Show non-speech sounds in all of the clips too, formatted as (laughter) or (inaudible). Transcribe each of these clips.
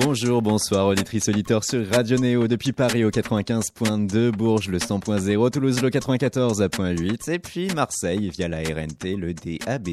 Bonjour, bonsoir, auditrice auditeur sur Radio Néo depuis Paris au 95.2, Bourges le 100.0, Toulouse le 94.8 et puis Marseille via la RNT le DAB+.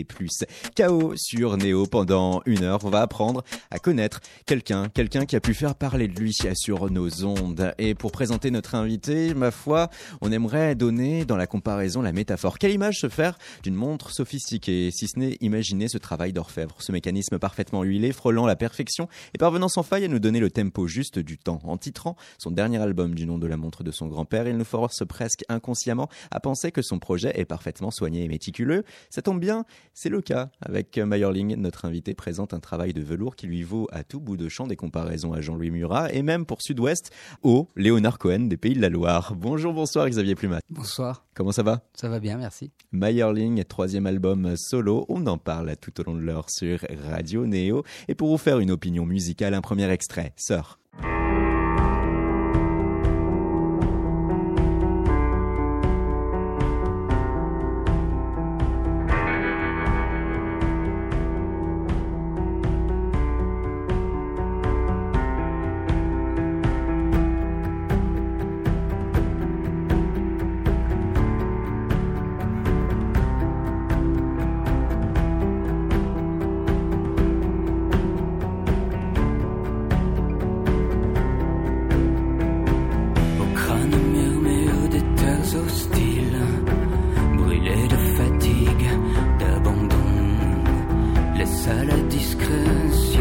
KO sur Néo pendant une heure, on va apprendre à connaître quelqu'un, quelqu'un qui a pu faire parler de lui sur nos ondes. Et pour présenter notre invité, ma foi, on aimerait donner dans la comparaison la métaphore. Quelle image se faire d'une montre sophistiquée, si ce n'est imaginer ce travail d'orfèvre, ce mécanisme parfaitement huilé, frôlant la perfection et parvenant sans faille à nous donner le tempo juste du temps. En titrant son dernier album du nom de la montre de son grand-père, il nous force presque inconsciemment à penser que son projet est parfaitement soigné et méticuleux. Ça tombe bien, c'est le cas. Avec Meyerling, notre invité présente un travail de velours qui lui vaut à tout bout de champ des comparaisons à Jean-Louis Murat et même pour Sud-Ouest au Léonard Cohen des Pays de la Loire. Bonjour, bonsoir Xavier Plumat. Bonsoir. Comment ça va? Ça va bien, merci. Meyerling, troisième album solo, on en parle tout au long de l'heure sur Radio Néo. Et pour vous faire une opinion musicale, un premier extrait, Sœur. à la discrétion.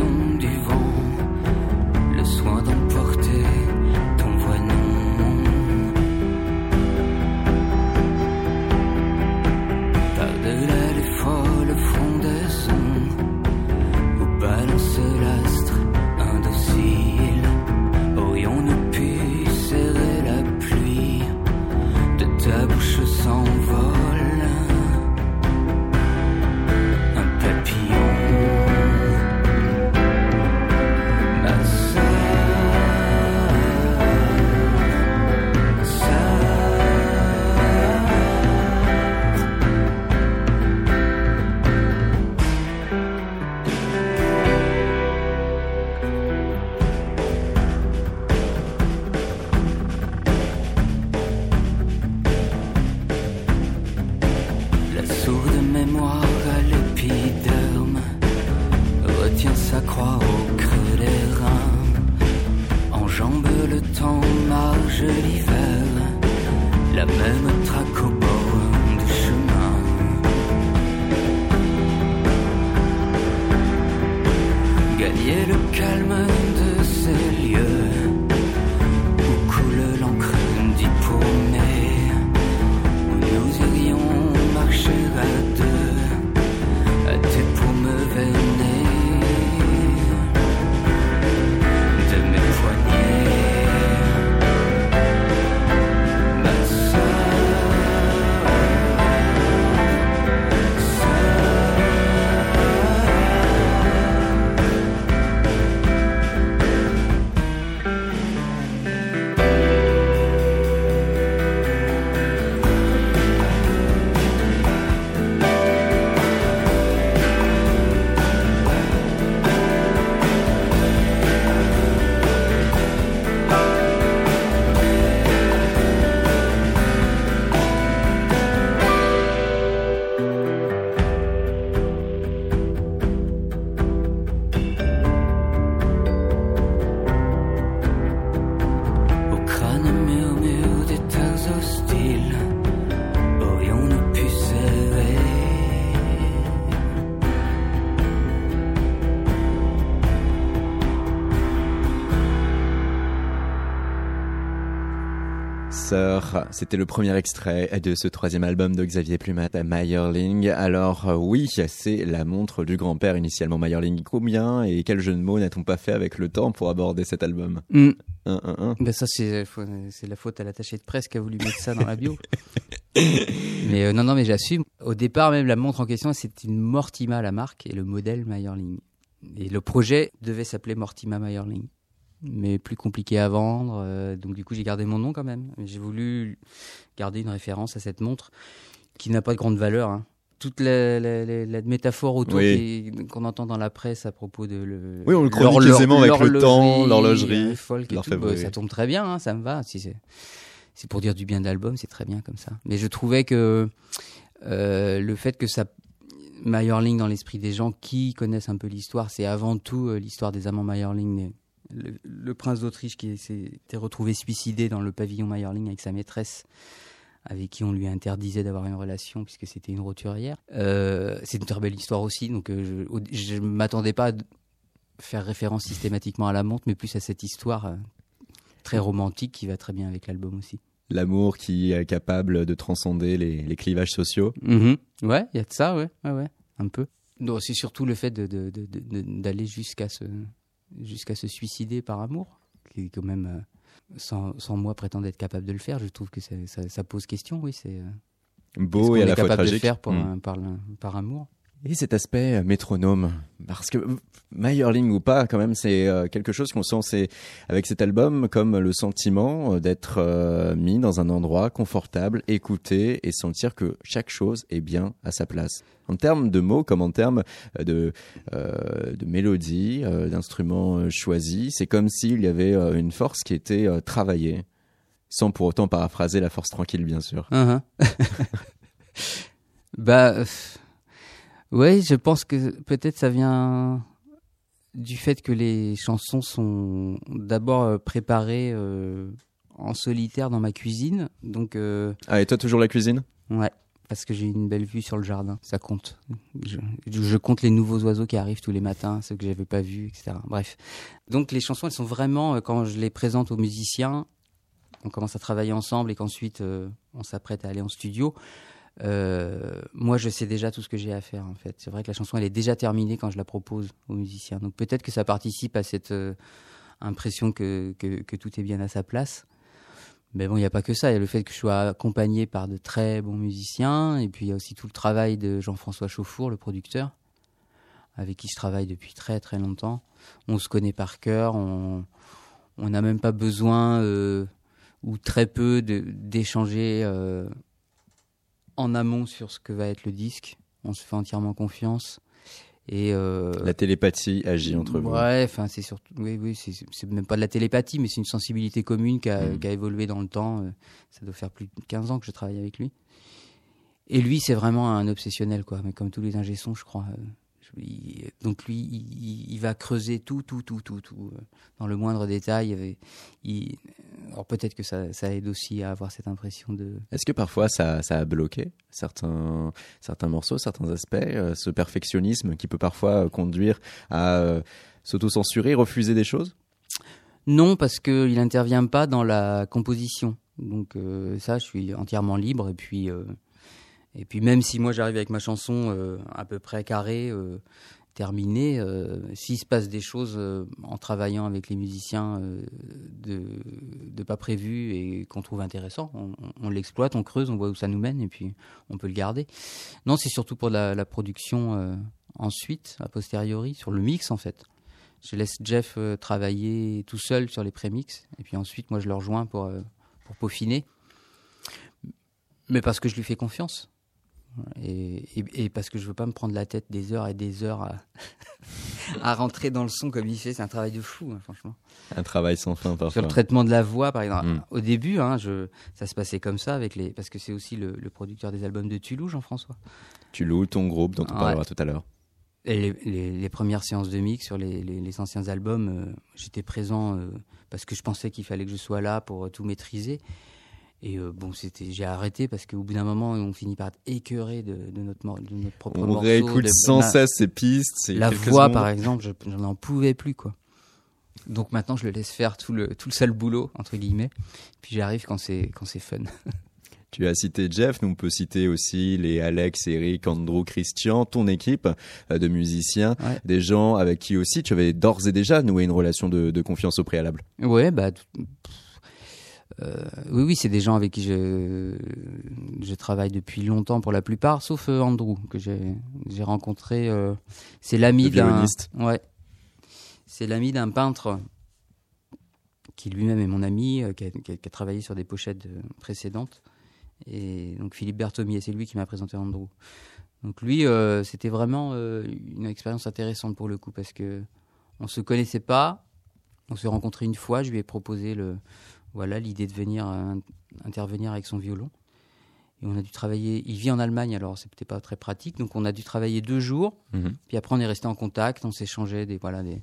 C'était le premier extrait de ce troisième album de Xavier Plumat, Meyerling. Alors euh, oui, c'est la montre du grand-père initialement Meyerling. Combien et quel jeu de mots n'a-t-on pas fait avec le temps pour aborder cet album mm. Ben ça c'est la faute à l'attaché de presse qui a voulu mettre ça dans la bio. (laughs) mais euh, non non mais j'assume. Au départ même la montre en question c'est une Mortima la marque et le modèle Meyerling. Et le projet devait s'appeler Mortima Meyerling mais plus compliqué à vendre. Euh, donc du coup, j'ai gardé mon nom quand même. J'ai voulu garder une référence à cette montre qui n'a pas de grande valeur. Hein. Toute la, la, la, métaphore autour qu'on entend dans la presse à propos de le, oui, on le chronique aisément avec le temps, l'horlogerie, folk et tout, bah, ça tombe très bien, hein, ça me va. Si c'est c'est pour dire du bien d'album, c'est très bien comme ça. Mais je trouvais que euh, le fait que ça Meyerling dans l'esprit des gens qui connaissent un peu l'histoire, c'est avant tout euh, l'histoire des amants Meyerling. Le, le, prince d'Autriche qui s'était retrouvé suicidé dans le pavillon Meyerling avec sa maîtresse, avec qui on lui interdisait d'avoir une relation puisque c'était une roturière. Euh, c'est une très belle histoire aussi, donc euh, je ne m'attendais pas à faire référence systématiquement à la montre, mais plus à cette histoire très romantique qui va très bien avec l'album aussi l'amour qui est capable de transcender les, clivages sociaux. Mm-hmm. Ouais, il y a de ça, ouais, ouais, ouais un peu. Non, c'est surtout le fait d'aller de, de, jusqu'à se, jusqu'à se suicider par amour, qui quand même, euh, sans, sans, moi prétendre être capable de le faire, je trouve que ça, ça, pose question, oui. C'est euh, beau et à la fois capable de le faire pour, par, par amour? Et cet aspect euh, métronome, parce que Meyerling ou pas, quand même, c'est euh, quelque chose qu'on sent, avec cet album comme le sentiment euh, d'être mis dans un endroit confortable, écouté et sentir que chaque chose est bien à sa place. En termes de mots comme en termes de, de mélodie, d'instruments choisis, c'est comme s'il y avait une force qui était travaillée, sans pour autant paraphraser la force tranquille, bien sûr. Uh-huh. (laughs) bah oui, je pense que peut-être ça vient du fait que les chansons sont d'abord euh, préparées euh, en solitaire dans ma cuisine. Donc, euh, Ah, et toi, toujours la cuisine? Ouais, parce que j'ai une belle vue sur le jardin, ça compte. Je, compte les nouveaux oiseaux qui arrivent tous les matins, ceux que j'avais pas vus, etc. Bref. Donc, les chansons, elles sont vraiment, quand je les présente aux musiciens, on commence à travailler ensemble et qu'ensuite on s'apprête à aller en studio. Euh, moi, je sais déjà tout ce que j'ai à faire, en fait. C'est vrai que la chanson, elle est déjà terminée quand je la propose aux musiciens. Donc peut-être que ça participe à cette euh, impression que, tout est bien à sa place. Mais bon, il n'y a pas que ça. Il y a le fait que je sois accompagné par de très bons musiciens. Et puis, il y a aussi tout le travail de Jean-François Chauffour, le producteur, avec qui je travaille depuis très très longtemps. On se connaît par cœur. On n'a même pas besoin, euh, ou très peu, d'échanger en amont sur ce que va être le disque. On se fait entièrement confiance. Et euh, la télépathie agit entre vous. Ouais, enfin c'est surtout, oui, oui, c'est même pas de la télépathie, mais c'est une sensibilité commune qui a, qui a, évolué dans le temps. Euh, ça doit faire plus de 15 ans que je travaille avec lui. Et lui, c'est vraiment un obsessionnel, quoi. Mais comme tous les ingé je crois. Euh, donc lui, il, va creuser tout, tout, tout, tout, tout, euh, dans le moindre détail. Il, alors peut-être que ça, aide aussi à avoir cette impression de. Est-ce que parfois ça, a bloqué certains, certains morceaux, certains aspects, euh, ce perfectionnisme qui peut parfois conduire à euh, s'auto-censurer, refuser des choses? Non, parce qu'il n'intervient pas dans la composition. Donc ça, je suis entièrement libre et puis et puis même si moi j'arrive avec ma chanson euh, à peu près carrée, euh, terminée, euh, s'il se passe des choses en travaillant avec les musiciens de, de, pas prévus et qu'on trouve intéressant, on, l'exploite, on creuse, on voit où ça nous mène et puis on peut le garder. Non, c'est surtout pour la, la production ensuite, a posteriori, sur le mix en fait. Je laisse Jeff travailler tout seul sur les prémix et puis ensuite moi je le rejoins pour, pour peaufiner. Mais parce que je lui fais confiance. Et, parce que je veux pas me prendre la tête des heures et des heures à, (laughs) à rentrer dans le son comme il fait, c'est un travail de fou, hein, franchement. Un travail sans fin, parfois. Sur le traitement de la voix, par exemple. Mm. Au début, hein, je, ça se passait comme ça avec les, parce que c'est aussi le, producteur des albums de Tulou, Jean-François. Tulou, ton groupe dont on parlera tout à l'heure. Et les, premières séances de mix sur les, anciens albums, euh, j'étais présent euh, parce que je pensais qu'il fallait que je sois là pour tout maîtriser. Et euh, bon, c'était, j'ai arrêté parce qu'au bout d'un moment, on finit par être écœuré de, notre, de notre propre on morceau. On réécoute sans cesse ces pistes. La voix, par exemple, je, n'en pouvais plus, quoi. Donc maintenant, je le laisse faire tout le, tout le sale boulot, entre guillemets. Puis j'arrive quand c'est, quand c'est fun. (laughs) Tu as cité Jeff, nous on peut citer aussi les Alex, Eric, Andrew, Christian, ton équipe euh, de musiciens, des gens avec qui aussi tu avais d'ores et déjà noué une relation de, de confiance au préalable. Ouais, bah oui, oui, c'est des gens avec qui je, je travaille depuis longtemps pour la plupart, sauf euh, Andrew que j'ai rencontré. Euh, c'est l'ami d'un. Ouais. C'est l'ami d'un peintre qui lui-même est mon ami, qui a, qui, a, travaillé sur des pochettes précédentes Et donc Philippe Berthomier, c'est lui qui m'a présenté Andrew. Donc lui, euh, c'était vraiment euh, une expérience intéressante pour le coup parce que on se connaissait pas, on s'est rencontrés une fois, je lui ai proposé le, voilà, l'idée de venir euh, intervenir avec son violon. Et on a dû travailler. Il vit en Allemagne, alors c'était pas très pratique. Donc on a dû travailler deux jours. Mhm. Puis après on est resté en contact, on s'échangeait des voilà des,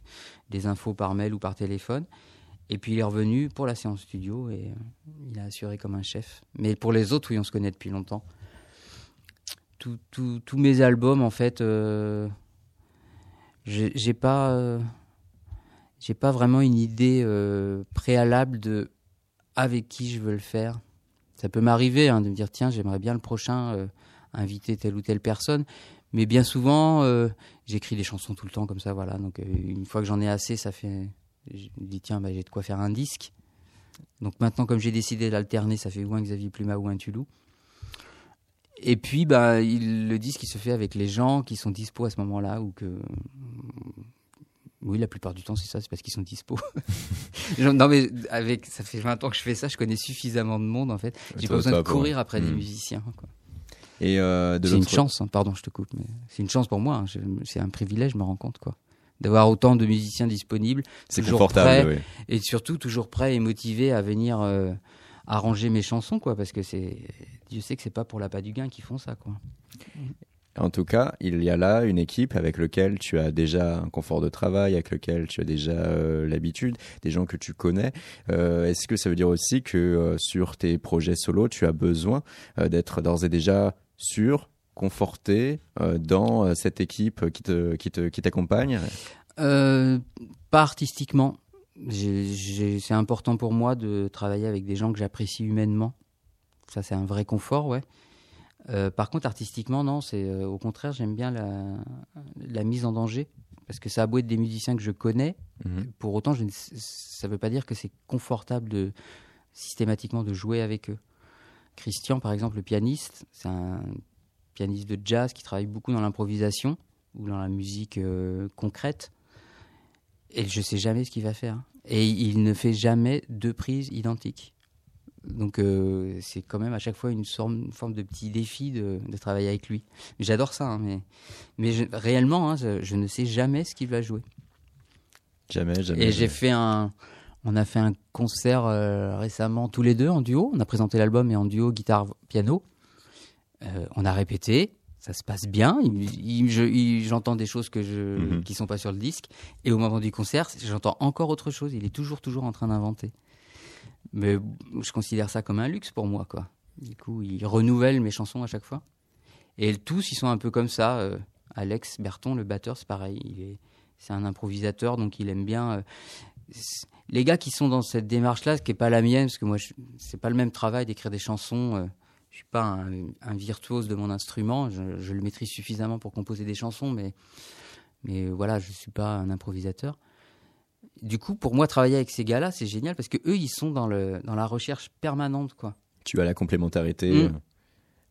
des infos par mail ou par téléphone. Et puis il est revenu pour la séance studio et euh, il a assuré comme un chef. Mais pour les autres, oui, on se connaît depuis longtemps. Tous mes albums, en fait, euh, j'ai j'ai pas, euh, j'ai pas vraiment une idée euh, préalable de avec qui je veux le faire. Ça peut m'arriver hein, de me dire tiens, j'aimerais bien le prochain euh, inviter telle ou telle personne. Mais bien souvent, euh, j'écris des chansons tout le temps comme ça, voilà. Donc euh, une fois que j'en ai assez, ça fait, je me dis tiens, bah, j'ai de quoi faire un disque. Donc maintenant, comme j'ai décidé d'alterner, ça fait ou un Xavier Pluma ou un Tulou. Et puis, bah, il, le disque, il se fait avec les gens qui sont dispo à ce moment-là ou que. Oui, la plupart du temps, c'est ça, c'est parce qu'ils sont dispo. (laughs) Non, mais avec, ça fait 20 ans que je fais ça, je connais suffisamment de monde, en fait. J'ai pas besoin de courir après des Hmm. musiciens. quoi. Et euh, C'est une chance, hein. pardon, je te coupe, mais c'est une chance pour moi. hein. C'est un privilège, je me rends compte, quoi. D'avoir autant de musiciens disponibles, c'est toujours confortable. prêt. oui. et surtout toujours prêts et motivés à venir euh, arranger mes chansons, quoi, parce que c'est, Dieu sait que c'est pas pour l'appât du gain qu'ils font ça, quoi. En tout cas, il y a là une équipe avec laquelle tu as déjà un confort de travail, avec lequel tu as déjà euh, l'habitude, des gens que tu connais. Euh, Est-ce que ça veut dire aussi que euh, sur tes projets solo, tu as besoin d'être d'ores et déjà sûr, conforté dans cette équipe qui te qui te qui t'accompagne? Pas artistiquement. C'est important pour moi de travailler avec des gens que j'apprécie humainement. Ça, c'est un vrai confort, ouais. Euh, par contre, artistiquement, non. C'est euh, au contraire, j'aime bien la, la mise en danger parce que ça a beau être des musiciens que je connais, Mhm. pour autant, je ne- ça ne veut pas dire que c'est confortable de systématiquement de jouer avec eux. Christian, par exemple, le pianiste, c'est un pianiste de jazz qui travaille beaucoup dans l'improvisation ou dans la musique euh, concrète. Et je sais jamais ce qu'il va faire. Et il ne fait jamais deux prises identiques. Donc euh, c'est quand même à chaque fois une, sorte- une forme de petit défi de, de travailler avec lui. J'adore ça, hein, mais, mais je- réellement, hein, je, je ne sais jamais ce qu'il va jouer. Jamais, jamais. Et j'ai fait un. On a fait un concert euh, récemment tous les deux en duo. On a présenté l'album et en duo guitare-piano. Euh, on a répété. Ça se passe bien. Je- J'entends des choses que je, Mhm. qui sont pas sur le disque. Et au moment du concert, j'entends encore autre chose. Il est toujours, toujours en train d'inventer. Mais je considère ça comme un luxe pour moi, quoi. Du coup, il renouvelle mes chansons à chaque fois. Et tous, ils sont un peu comme ça. Euh, Alex Berton, le batteur, c'est pareil. Il est, c'est un improvisateur, donc il aime bien. euh, les gars qui sont dans cette démarche-là, ce qui n'est pas la mienne, parce que moi, c'est pas le même travail d'écrire des chansons. euh, je suis pas un, un virtuose de mon instrument. Je, je le maîtrise suffisamment pour composer des chansons, mais, mais voilà, je suis pas un improvisateur. Du coup, pour moi, travailler avec ces gars-là, c'est génial parce que eux, ils sont dans, le, dans la recherche permanente, quoi. Tu as la complémentarité Mm. euh,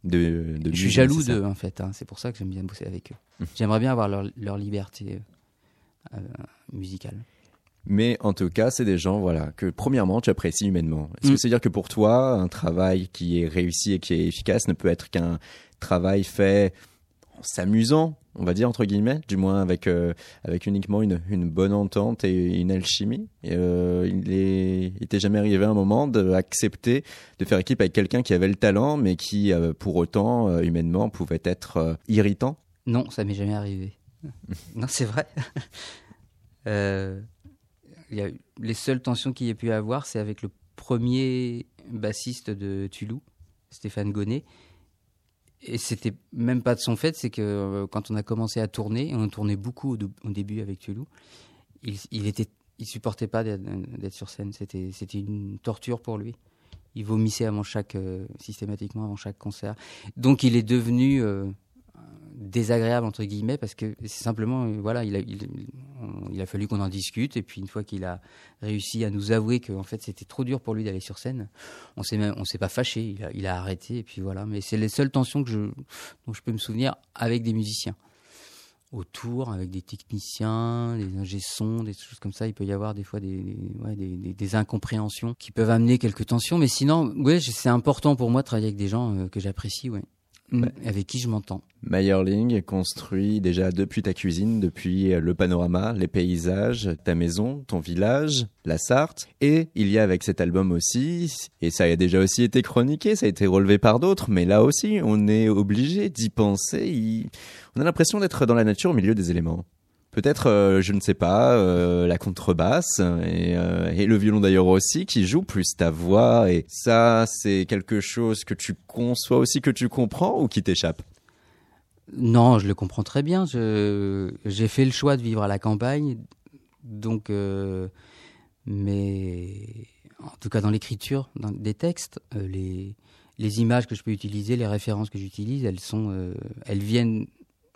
de, de Je suis jaloux d'eux, en fait. hein. C'est pour ça que j'aime bien bosser avec eux. J'aimerais bien avoir leur, leur liberté euh, euh, musicale. Mais en tout cas, c'est des gens, voilà, que premièrement, tu apprécies humainement. Est-ce Mm. que c'est dire que pour toi, un travail qui est réussi et qui est efficace ne peut être qu'un travail fait s'amusant, on va dire entre guillemets, du moins avec euh, avec uniquement une, une bonne entente et une alchimie. Et, euh, il est, il jamais arrivé un moment d'accepter de faire équipe avec quelqu'un qui avait le talent, mais qui euh, pour autant euh, humainement pouvait être euh, irritant. Non, ça m'est jamais arrivé. (laughs) non, c'est vrai. Euh, il y a, les seules tensions qu'il y ait pu avoir, c'est avec le premier bassiste de Tulou, Stéphane Gonnet. Et c'était même pas de son fait, c'est que euh, quand on a commencé à tourner, on tournait beaucoup au, début avec Tulou, il, était, il supportait pas d'être d'être sur scène. C'était, c'était une torture pour lui. Il vomissait avant chaque, euh, systématiquement avant chaque concert. Donc il est devenu euh, désagréable entre guillemets parce que c'est simplement euh, voilà il a, il, il a fallu qu'on en discute et puis une fois qu'il a réussi à nous avouer que en fait c'était trop dur pour lui d'aller sur scène on s'est même on s'est pas fâché il a, il a arrêté et puis voilà mais c'est les seules tensions que je dont je peux me souvenir avec des musiciens autour avec des techniciens, des ingé des choses comme ça. Il peut y avoir des fois des, des, incompréhensions qui peuvent amener quelques tensions. Mais sinon, ouais, c'est important pour moi de travailler avec des gens euh, que j'apprécie, ouais. Mm. avec qui je m'entends? Meyerling construit déjà depuis ta cuisine, depuis euh, le panorama, les paysages, ta maison, ton village, la Sarthe. Et il y a avec cet album aussi, et ça a déjà aussi été chroniqué, ça a été relevé par d'autres, mais là aussi, on est obligé d'y penser. On a l'impression d'être dans la nature au milieu des éléments. Peut-être, euh, je ne sais pas, euh, la contrebasse et, euh, et le violon d'ailleurs aussi qui joue plus ta voix. Et ça c'est quelque chose que tu conçois aussi que tu comprends ou qui t'échappe? Non, je le comprends très bien. j'ai fait le choix de vivre à la campagne, donc mais en tout cas dans l'écriture des textes, les les images que je peux utiliser, les références que j'utilise, elles sont elles viennent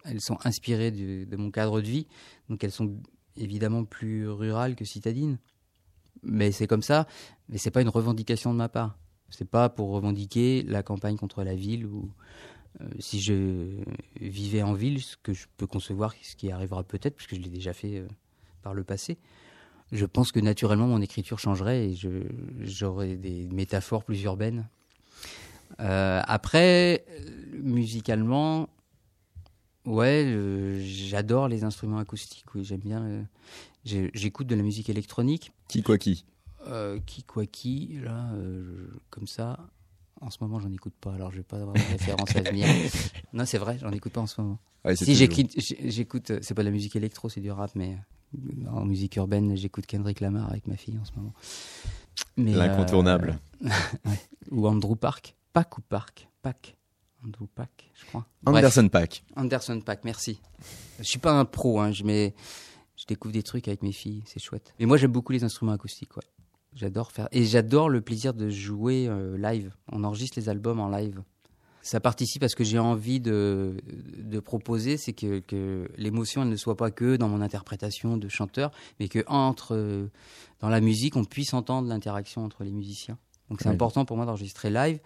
elles sont inspirées de, mon cadre de vie, donc elles sont évidemment plus rurales que citadines. Mais c'est comme ça, mais c'est pas une revendication de ma part. C'est pas pour revendiquer la campagne contre la ville ou euh, si je vivais en ville, ce que je peux concevoir, ce qui arrivera peut-être, puisque je l'ai déjà fait euh, par le passé. Je pense que naturellement mon écriture changerait et j'aurais des métaphores plus urbaines. Euh, après, musicalement, Ouais, j'adore les instruments acoustiques. Oui, j'aime bien. Euh, j'écoute de la musique électronique. Qui quoi qui? Euh, Qui quoi qui Là, euh, comme ça. En ce moment, j'en écoute pas. Alors, je vais pas avoir de référence à venir. (laughs) Non, c'est vrai, j'en écoute pas en ce moment. si j'écoute, c'est pas de la musique électro, c'est du rap, mais en musique urbaine, j'écoute Kendrick Lamar avec ma fille en ce moment. L'incontournable. (laughs) Ou Andrew Park. Pack ou Park? Pack. Andrew Pack, je crois. Anderson Pack. Anderson Pack, merci. Je suis pas un pro, hein, je, mais je découvre des trucs avec mes filles, c'est chouette. Et moi, j'aime beaucoup les instruments acoustiques, ouais. J'adore faire. Et j'adore le plaisir de jouer euh, live. On enregistre les albums en live. Ça participe à ce que j'ai envie de, de proposer, c'est que, que l'émotion ne soit pas que dans mon interprétation de chanteur, mais que entre euh, dans la musique, on puisse entendre l'interaction entre les musiciens. Donc c'est important pour moi d'enregistrer live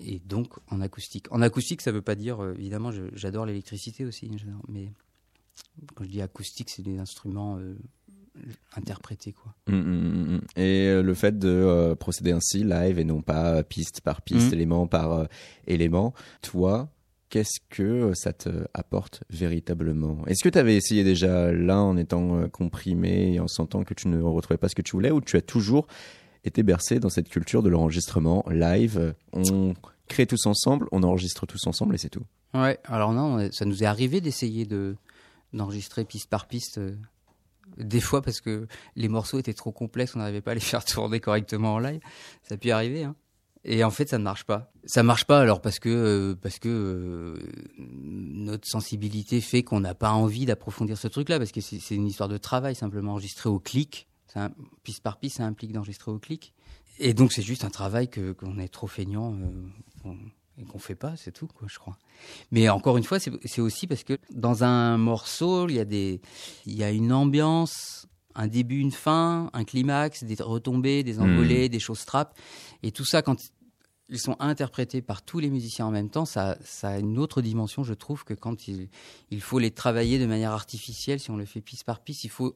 et donc en acoustique. En acoustique, ça ne veut pas dire, euh, évidemment, j'adore l'électricité aussi, mais quand je dis acoustique, c'est des instruments euh, interprétés. Quoi. Hum, hum, hum, et euh, le fait de procéder ainsi, live, et non pas piste par piste, élément par élément, toi, qu'est-ce que ça te apporte véritablement? Est-ce que tu avais essayé déjà là en étant comprimé et en sentant que tu ne retrouvais pas ce que tu voulais, ou tu as toujours été bercé dans cette culture de l'enregistrement live. On crée tous ensemble, on enregistre tous ensemble et c'est tout. Ouais, alors non, ça nous est arrivé d'essayer de d'enregistrer piste par piste. Euh, des fois parce que les morceaux étaient trop complexes, on n'arrivait pas à les (laughs) faire tourner correctement en live. Ça a pu arriver, hein. Et en fait, ça ne marche pas. Ça ne marche pas alors parce que euh, parce que euh, notre sensibilité fait qu'on n'a pas envie d'approfondir ce truc-là parce que c'est une histoire de travail simplement enregistré au clic un, piste par piste, ça implique d'enregistrer au clic. Et donc, c'est juste un travail que qu'on est trop feignant euh, et qu'on fait pas, c'est tout, quoi, je crois. Mais encore une fois, c'est aussi parce que dans un morceau, il y a des, il y a une ambiance, un début, une fin, un climax, des retombées, des envolées, hmm. des choses trappes, et tout ça quand ils sont interprétés par tous les musiciens en même temps, ça, ça a une autre dimension, je trouve, que quand il, il faut les travailler de manière artificielle, si on le fait piste par piste, il faut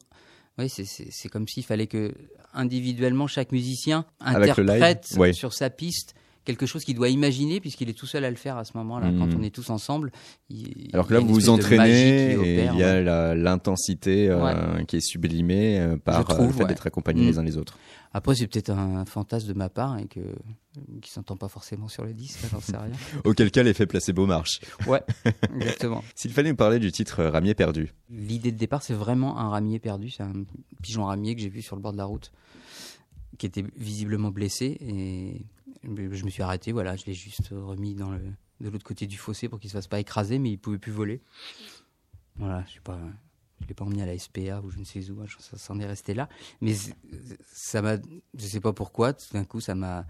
oui, c'est comme s'il fallait que individuellement chaque musicien interprète sur sa piste quelque chose qu'il doit imaginer puisqu'il est tout seul à le faire à ce moment-là. Quand hmm. on est tous ensemble, alors que là vous vous entraînez et il y a l'intensité euh, qui est sublimée euh, par euh, le fait d'être accompagnés les hmm. uns les autres. Après, c'est peut-être un fantasme de ma part et que qui s'entend pas forcément sur le disque, j'en sais rien. (laughs) Auquel cas, l'effet placebo marche. Ouais, (laughs) exactement. S'il fallait nous parler du titre Ramier perdu. L'idée de départ, c'est vraiment un ramier perdu. C'est un pigeon ramier que j'ai vu sur le bord de la route, qui était visiblement blessé et je me suis arrêté. Voilà, je l'ai juste remis dans le de l'autre côté du fossé pour qu'il se fasse pas écraser, mais il pouvait plus voler. Voilà, je sais pas je l'ai pas emmené à la SPA ou je ne sais où, hein, ça s'en est resté là. Mais ça m'a, je sais pas pourquoi, tout d'un coup, ça m'a.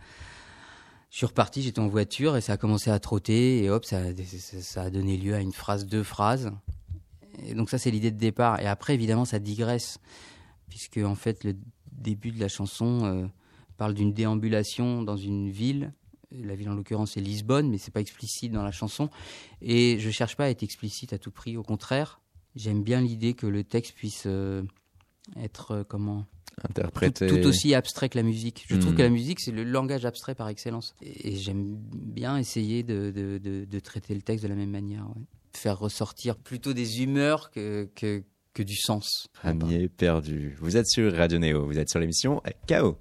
Je suis reparti, j'étais en voiture et ça a commencé à trotter et hop, ça, a donné lieu à une phrase, deux phrases. Donc ça, c'est l'idée de départ. Et après, évidemment, ça digresse puisque en fait, le début de la chanson euh, parle d'une déambulation dans une ville. La ville en l'occurrence c'est Lisbonne, mais c'est pas explicite dans la chanson. Et je cherche pas à être explicite à tout prix, au contraire j'aime bien l'idée que le texte puisse être comment interprété tout, aussi abstrait que la musique. Je trouve Hmm. que la musique c'est le langage abstrait par excellence. Et, et j'aime bien essayer de, de, de, de traiter le texte de la même manière. ouais. Faire ressortir plutôt des humeurs que, que, que du sens. Ramier perdu. Vous êtes sur Radio Néo, vous êtes sur l'émission KO.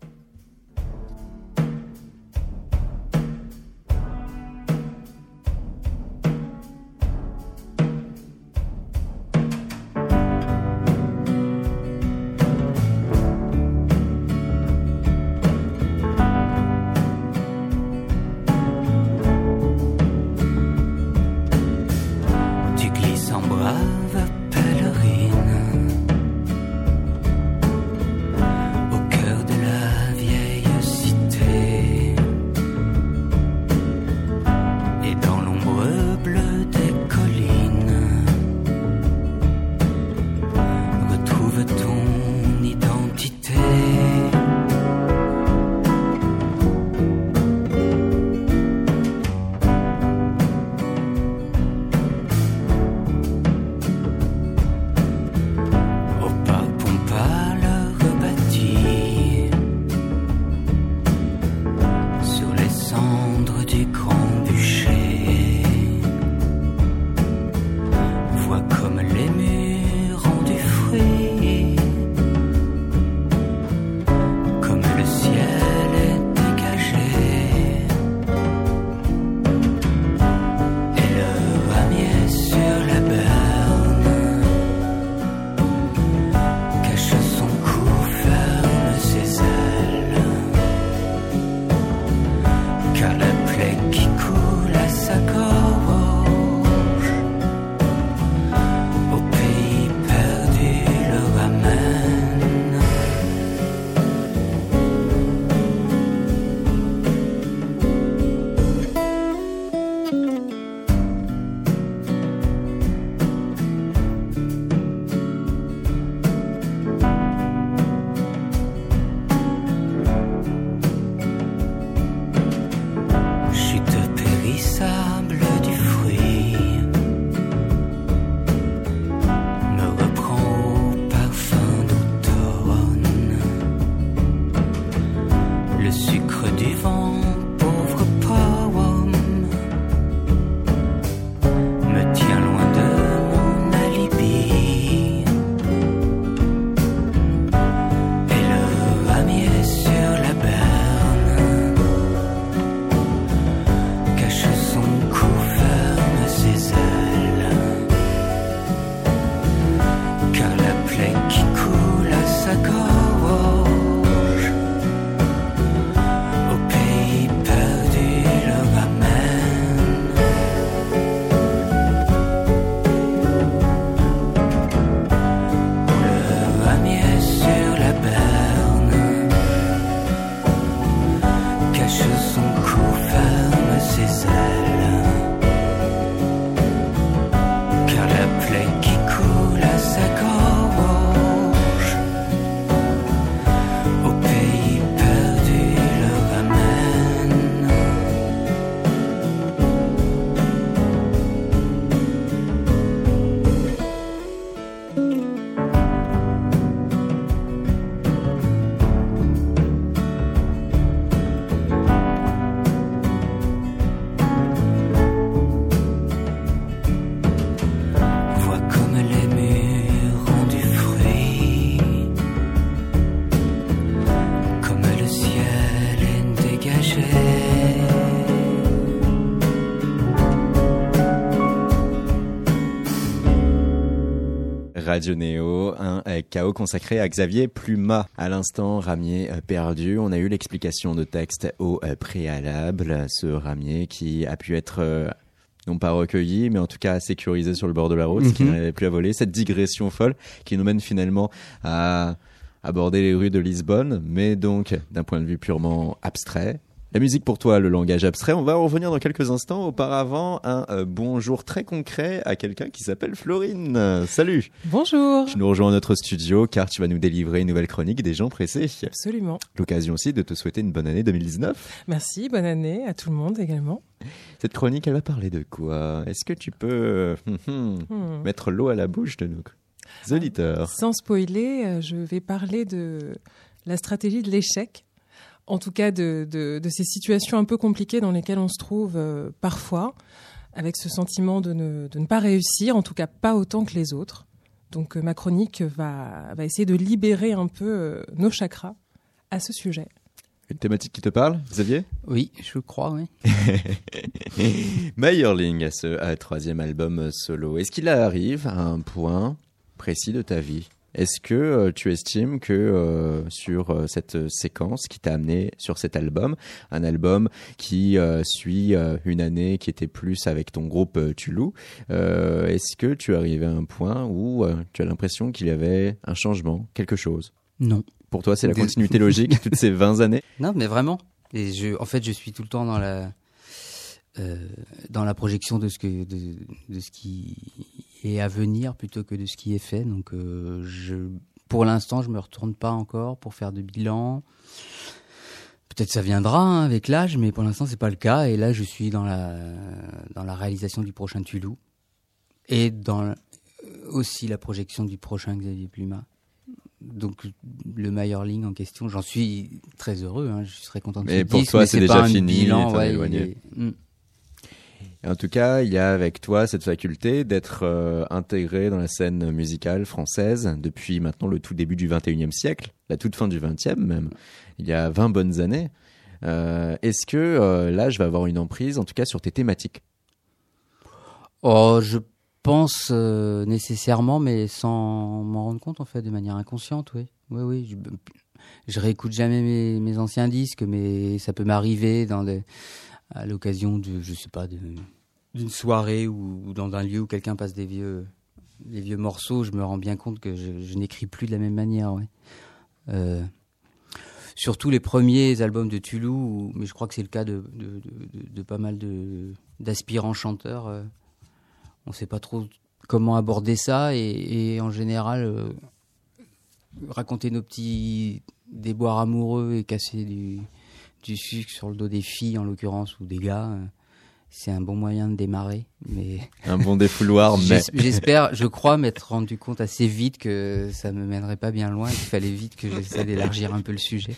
Radio Néo, un euh, KO consacré à Xavier Pluma. À l'instant, Ramier euh, perdu. On a eu l'explication de texte au euh, préalable. Ce Ramier qui a pu être non pas recueilli, mais en tout cas sécurisé sur le bord de la route, ce qui Mhm. n'avait plus à voler. Cette digression folle qui nous mène finalement à aborder les rues de Lisbonne, mais donc d'un point de vue purement abstrait, La musique pour toi, le langage abstrait. On va revenir dans quelques instants. Auparavant, un euh, bonjour très concret à quelqu'un qui s'appelle Florine. Euh, salut. Bonjour. Tu nous rejoins dans notre studio car tu vas nous délivrer une nouvelle chronique des gens pressés. Absolument. L'occasion aussi de te souhaiter une bonne année 2019. Merci, bonne année à tout le monde également. Cette chronique, elle va parler de quoi? Est-ce que tu peux hum, hum, Hmm. mettre l'eau à la bouche de nos auditeurs? Sans spoiler, euh, je vais parler de la stratégie de l'échec. En tout cas, de, de- de ces situations un peu compliquées dans lesquelles on se trouve euh, parfois, avec ce sentiment de ne, de ne pas réussir, en tout cas pas autant que les autres. Donc euh, ma chronique va, va essayer de libérer un peu euh, nos chakras à ce sujet. Une thématique qui te parle, Xavier? Oui, je crois, oui. (laughs) Meyerling à ce à troisième album solo. Est-ce qu'il arrive à un point précis de ta vie? Est-ce que euh, tu estimes que euh, sur euh, cette séquence qui t'a amené sur cet album, un album qui suit une année qui était plus avec ton groupe Tulou, euh, est-ce que tu es arrivé à un point où tu as l'impression qu'il y avait un changement, quelque chose? Non. Pour toi, c'est la continuité (laughs) logique toutes ces 20 années? Non, mais vraiment. Et je, en fait, je suis tout le temps dans la, euh, dans la projection de ce que, de, de ce qui est à venir plutôt que de ce qui est fait. Donc, euh, je, pour l'instant, je me retourne pas encore pour faire de bilan. Peut-être ça viendra hein, avec l'âge, mais pour l'instant, c'est pas le cas. Et là, je suis dans la, dans la réalisation du prochain Tulou et dans aussi la projection du prochain Xavier Pluma. Donc le Meyerling en question, j'en suis très heureux. hein, je serais content de Mais pour toi, c'est déjà fini, bilan, ouais, éloigné. est- En tout cas, il y a avec toi cette faculté d'être euh, intégré dans la scène musicale française depuis maintenant le tout début du 21e siècle, la toute fin du 20e même, il y a 20 bonnes années. Euh, Est-ce que euh, là, je vais avoir une emprise, en tout cas sur tes thématiques? Oh, je pense euh, nécessairement, mais sans m'en rendre compte en fait, de manière inconsciente, oui. Oui, oui. Je, je réécoute jamais mes, mes anciens disques, mais ça peut m'arriver dans des, à l'occasion de, je sais pas, d'une soirée ou, dans un lieu où quelqu'un passe des vieux, vieux morceaux. Je me rends bien compte que je, n'écris plus de la même manière. Euh, surtout les premiers albums de Tulou, où- mais je crois que c'est le cas de, pas mal d'aspirants chanteurs. euh, on ne sait pas trop comment aborder ça et, et en général euh, raconter nos petits déboires amoureux et casser du, du sucre sur le dos des filles en l'occurrence ou des gars euh, c'est un bon moyen de démarrer mais Un bon défouloir, (laughs) mais j'es- j'espère je crois m'être rendu compte assez vite que ça me mènerait pas bien loin qu'il fallait vite que j'essaie d'élargir un peu le sujet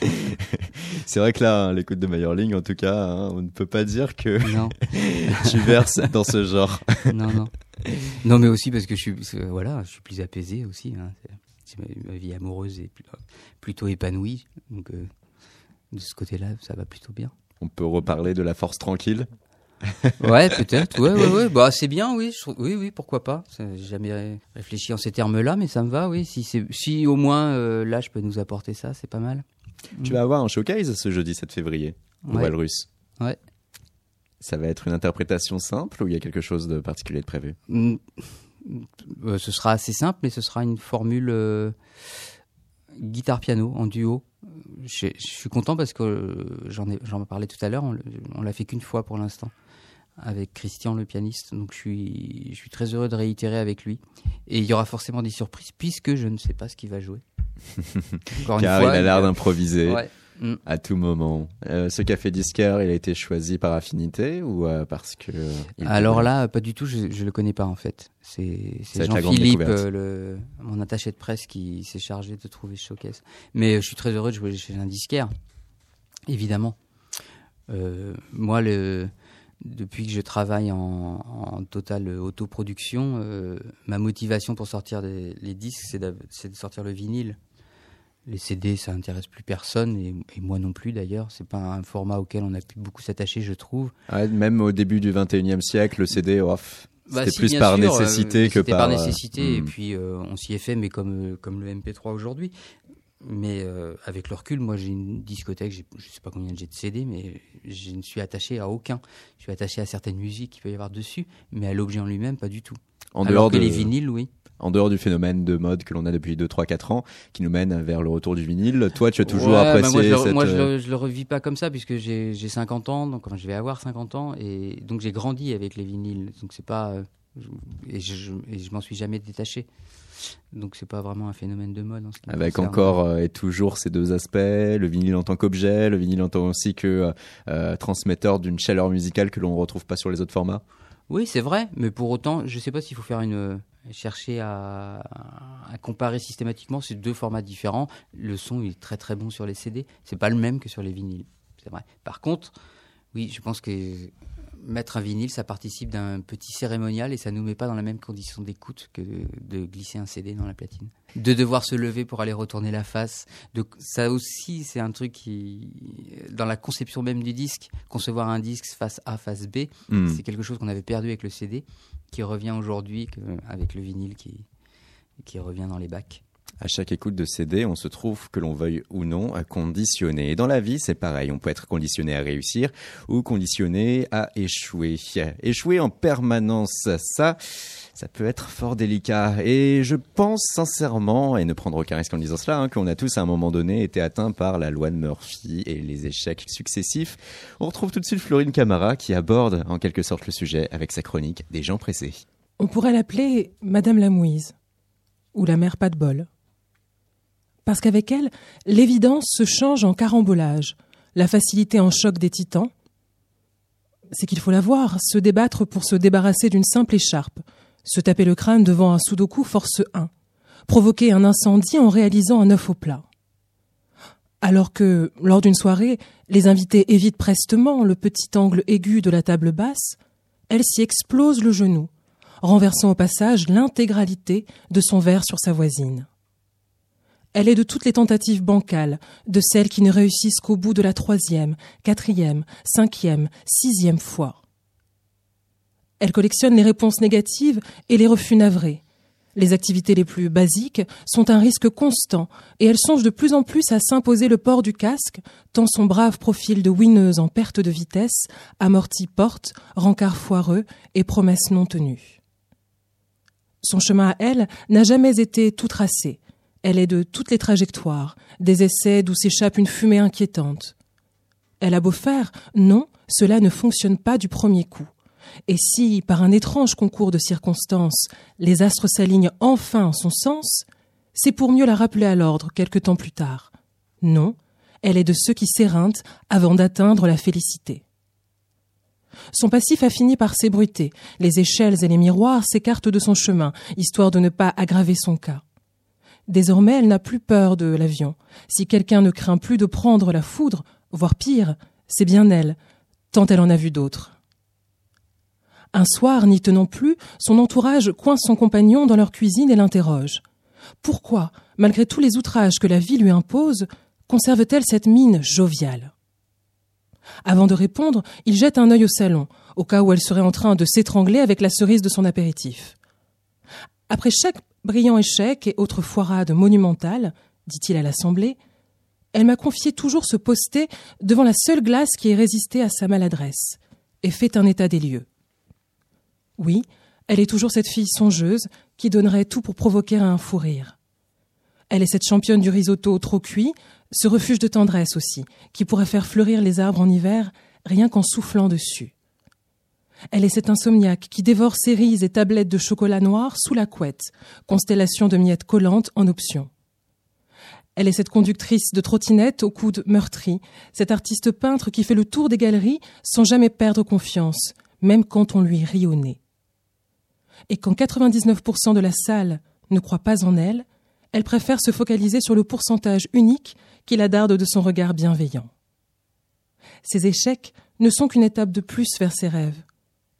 (laughs) c'est vrai que là, hein, l'écoute de Meyerling, en tout cas, hein, on ne peut pas dire que non (laughs) tu verses dans ce genre. non, non. Non, mais aussi parce que je suis, que, voilà, je suis plus apaisé aussi. hein. C'est- c'est ma, ma vie amoureuse est plutôt épanouie. Donc, euh, de ce côté-là, ça va plutôt bien. On peut reparler de la force tranquille. (laughs) Ouais, peut-être. Ouais, ouais, ouais. (laughs) Bah, c'est bien, oui. je oui, oui, pourquoi pas. J'ai jamais ré- réfléchi en ces termes-là, mais ça me va, oui. Si, c'est- si au moins euh, là, je peux nous apporter ça, c'est pas mal. Tu vas avoir un showcase ce jeudi 7 février au Ouais. Walrus. Ouais. Ça va être une interprétation simple ou il y a quelque chose de particulier de prévu? Mm, euh, ce sera assez simple, mais ce sera une formule euh, guitare-piano en duo. Je, je suis content parce que euh, j'en ai j'en parlais tout à l'heure. On l'a fait qu'une fois pour l'instant avec Christian le pianiste. Donc je suis je suis très heureux de réitérer avec lui. Et il y aura forcément des surprises puisque je ne sais pas ce qu'il va jouer. (laughs) Encore Car une fois, il a l'air euh, d'improviser ouais. Mm. à tout moment. Euh, ce café disqueur, il a été choisi par affinité ou euh, parce que euh, Alors là, pas du tout, je, je le connais pas en fait. C'est Jean-Philippe, euh, mon attaché de presse, qui s'est chargé de trouver ce showcase. Mais je suis très heureux de jouer chez un disquaire, évidemment. Moi, le, depuis que je travaille en, en totale autoproduction, euh, ma motivation pour sortir des, les disques, c'est de sortir le vinyle. Les CD, ça intéresse plus personne, et, et moi non plus d'ailleurs. C'est pas un format auquel on a pu beaucoup s'attacher, je trouve. Ouais, même au début du 21e siècle, le CD, off. Bah, C'était si, plus par sûr, euh, nécessité que par, par euh, nécessité et hmm. puis euh, on s'y est fait mais comme comme le MP3 aujourd'hui mais euh, avec le recul moi j'ai une discothèque je sais pas combien j'ai de CD mais je ne suis attaché à aucun je suis attaché à certaines musiques qu'il peut y avoir dessus mais à l'objet en lui-même pas du tout En Alors dehors que les vinyles, oui en dehors du phénomène de mode que l'on a depuis 2, 3, 4 ans, qui nous mène vers le retour du vinyle. Toi, tu as toujours apprécié moi, je le, moi, euh, je le, revis pas comme ça, puisque j'ai 50 ans, donc je vais avoir 50 ans, et donc j'ai grandi avec les vinyles. Donc c'est pas... Euh, et je, et je m'en suis jamais détaché. Donc c'est pas vraiment un phénomène de mode. Avec encore euh, et toujours ces deux aspects, le vinyle en tant qu'objet, le vinyle en tant aussi que transmetteur d'une chaleur musicale que l'on retrouve pas sur les autres formats. Oui, c'est vrai, mais pour autant, je sais pas s'il faut faire une chercher à, comparer systématiquement ces deux formats différents. Le son est très très bon sur les CD, c'est pas le même que sur les vinyles, c'est vrai. Par contre, oui, je pense que mettre un vinyle, ça participe d'un petit cérémonial et ça nous met pas dans la même condition d'écoute que de, glisser un CD dans la platine. De devoir se lever pour aller retourner la face. De, ça aussi, c'est un truc qui, dans la conception même du disque, concevoir un disque face A, face B, hmm. c'est quelque chose qu'on avait perdu avec le CD, qui revient aujourd'hui avec le vinyle qui, qui revient dans les bacs. À chaque écoute de CD, on se trouve, que l'on veuille ou non, conditionné. Et dans la vie, c'est pareil. On peut être conditionné à réussir ou conditionné à échouer. Échouer en permanence, ça, ça peut être fort délicat. Et je pense sincèrement, et ne prendre aucun risque en disant cela, hein, qu'on a tous à un moment donné été atteints par la loi de Murphy et les échecs successifs. On retrouve tout de suite Florine Camara qui aborde en quelque sorte le sujet avec sa chronique des gens pressés. On pourrait l'appeler Madame la Mouise ou la mère pas de bol parce qu'avec elle, l'évidence se change en carambolage, la facilité en choc des titans. C'est qu'il faut la voir, se débattre pour se débarrasser d'une simple écharpe, se taper le crâne devant un sudoku force 1, provoquer un incendie en réalisant un œuf au plat. Alors que, lors d'une soirée, les invités évitent prestement le petit angle aigu de la table basse, elle s'y explose le genou, renversant au passage l'intégralité de son verre sur sa voisine. Elle est de toutes les tentatives bancales, de celles qui ne réussissent qu'au bout de la troisième, quatrième, cinquième, sixième fois. Elle collectionne les réponses négatives et les refus navrés. Les activités les plus basiques sont un risque constant et elle songe de plus en plus à s'imposer le port du casque, tant son brave profil de winneuse en perte de vitesse amortit porte, rencard foireux et promesses non tenues. Son chemin à elle n'a jamais été tout tracé. Elle est de toutes les trajectoires, des essais d'où s'échappe une fumée inquiétante. Elle a beau faire, non, cela ne fonctionne pas du premier coup. Et si, par un étrange concours de circonstances, les astres s'alignent enfin en son sens, c'est pour mieux la rappeler à l'ordre quelque temps plus tard. Non, elle est de ceux qui s'éreintent avant d'atteindre la félicité. Son passif a fini par s'ébruiter. Les échelles et les miroirs s'écartent de son chemin, histoire de ne pas aggraver son cas. Désormais, elle n'a plus peur de l'avion. Si quelqu'un ne craint plus de prendre la foudre, voire pire, c'est bien elle, tant elle en a vu d'autres. Un soir, n'y tenant plus, son entourage coince son compagnon dans leur cuisine et l'interroge. Pourquoi, malgré tous les outrages que la vie lui impose, conserve-t-elle cette mine joviale? Avant de répondre, il jette un œil au salon, au cas où elle serait en train de s'étrangler avec la cerise de son apéritif. Après chaque brillant échec et autres foirades monumentales, dit-il à l'Assemblée, elle m'a confié toujours se poster devant la seule glace qui ait résisté à sa maladresse, et fait un état des lieux. Oui, elle est toujours cette fille songeuse qui donnerait tout pour provoquer un fou rire. Elle est cette championne du risotto trop cuit, ce refuge de tendresse aussi, qui pourrait faire fleurir les arbres en hiver rien qu'en soufflant dessus. Elle est cet insomniaque qui dévore cerises et tablettes de chocolat noir sous la couette, constellation de miettes collantes en option. Elle est cette conductrice de trottinette aux coudes meurtris, cet artiste peintre qui fait le tour des galeries sans jamais perdre confiance, même quand on lui rit au nez. Et quand 99% de la salle ne croit pas en elle, elle préfère se focaliser sur le pourcentage unique qui la darde de son regard bienveillant. Ses échecs ne sont qu'une étape de plus vers ses rêves.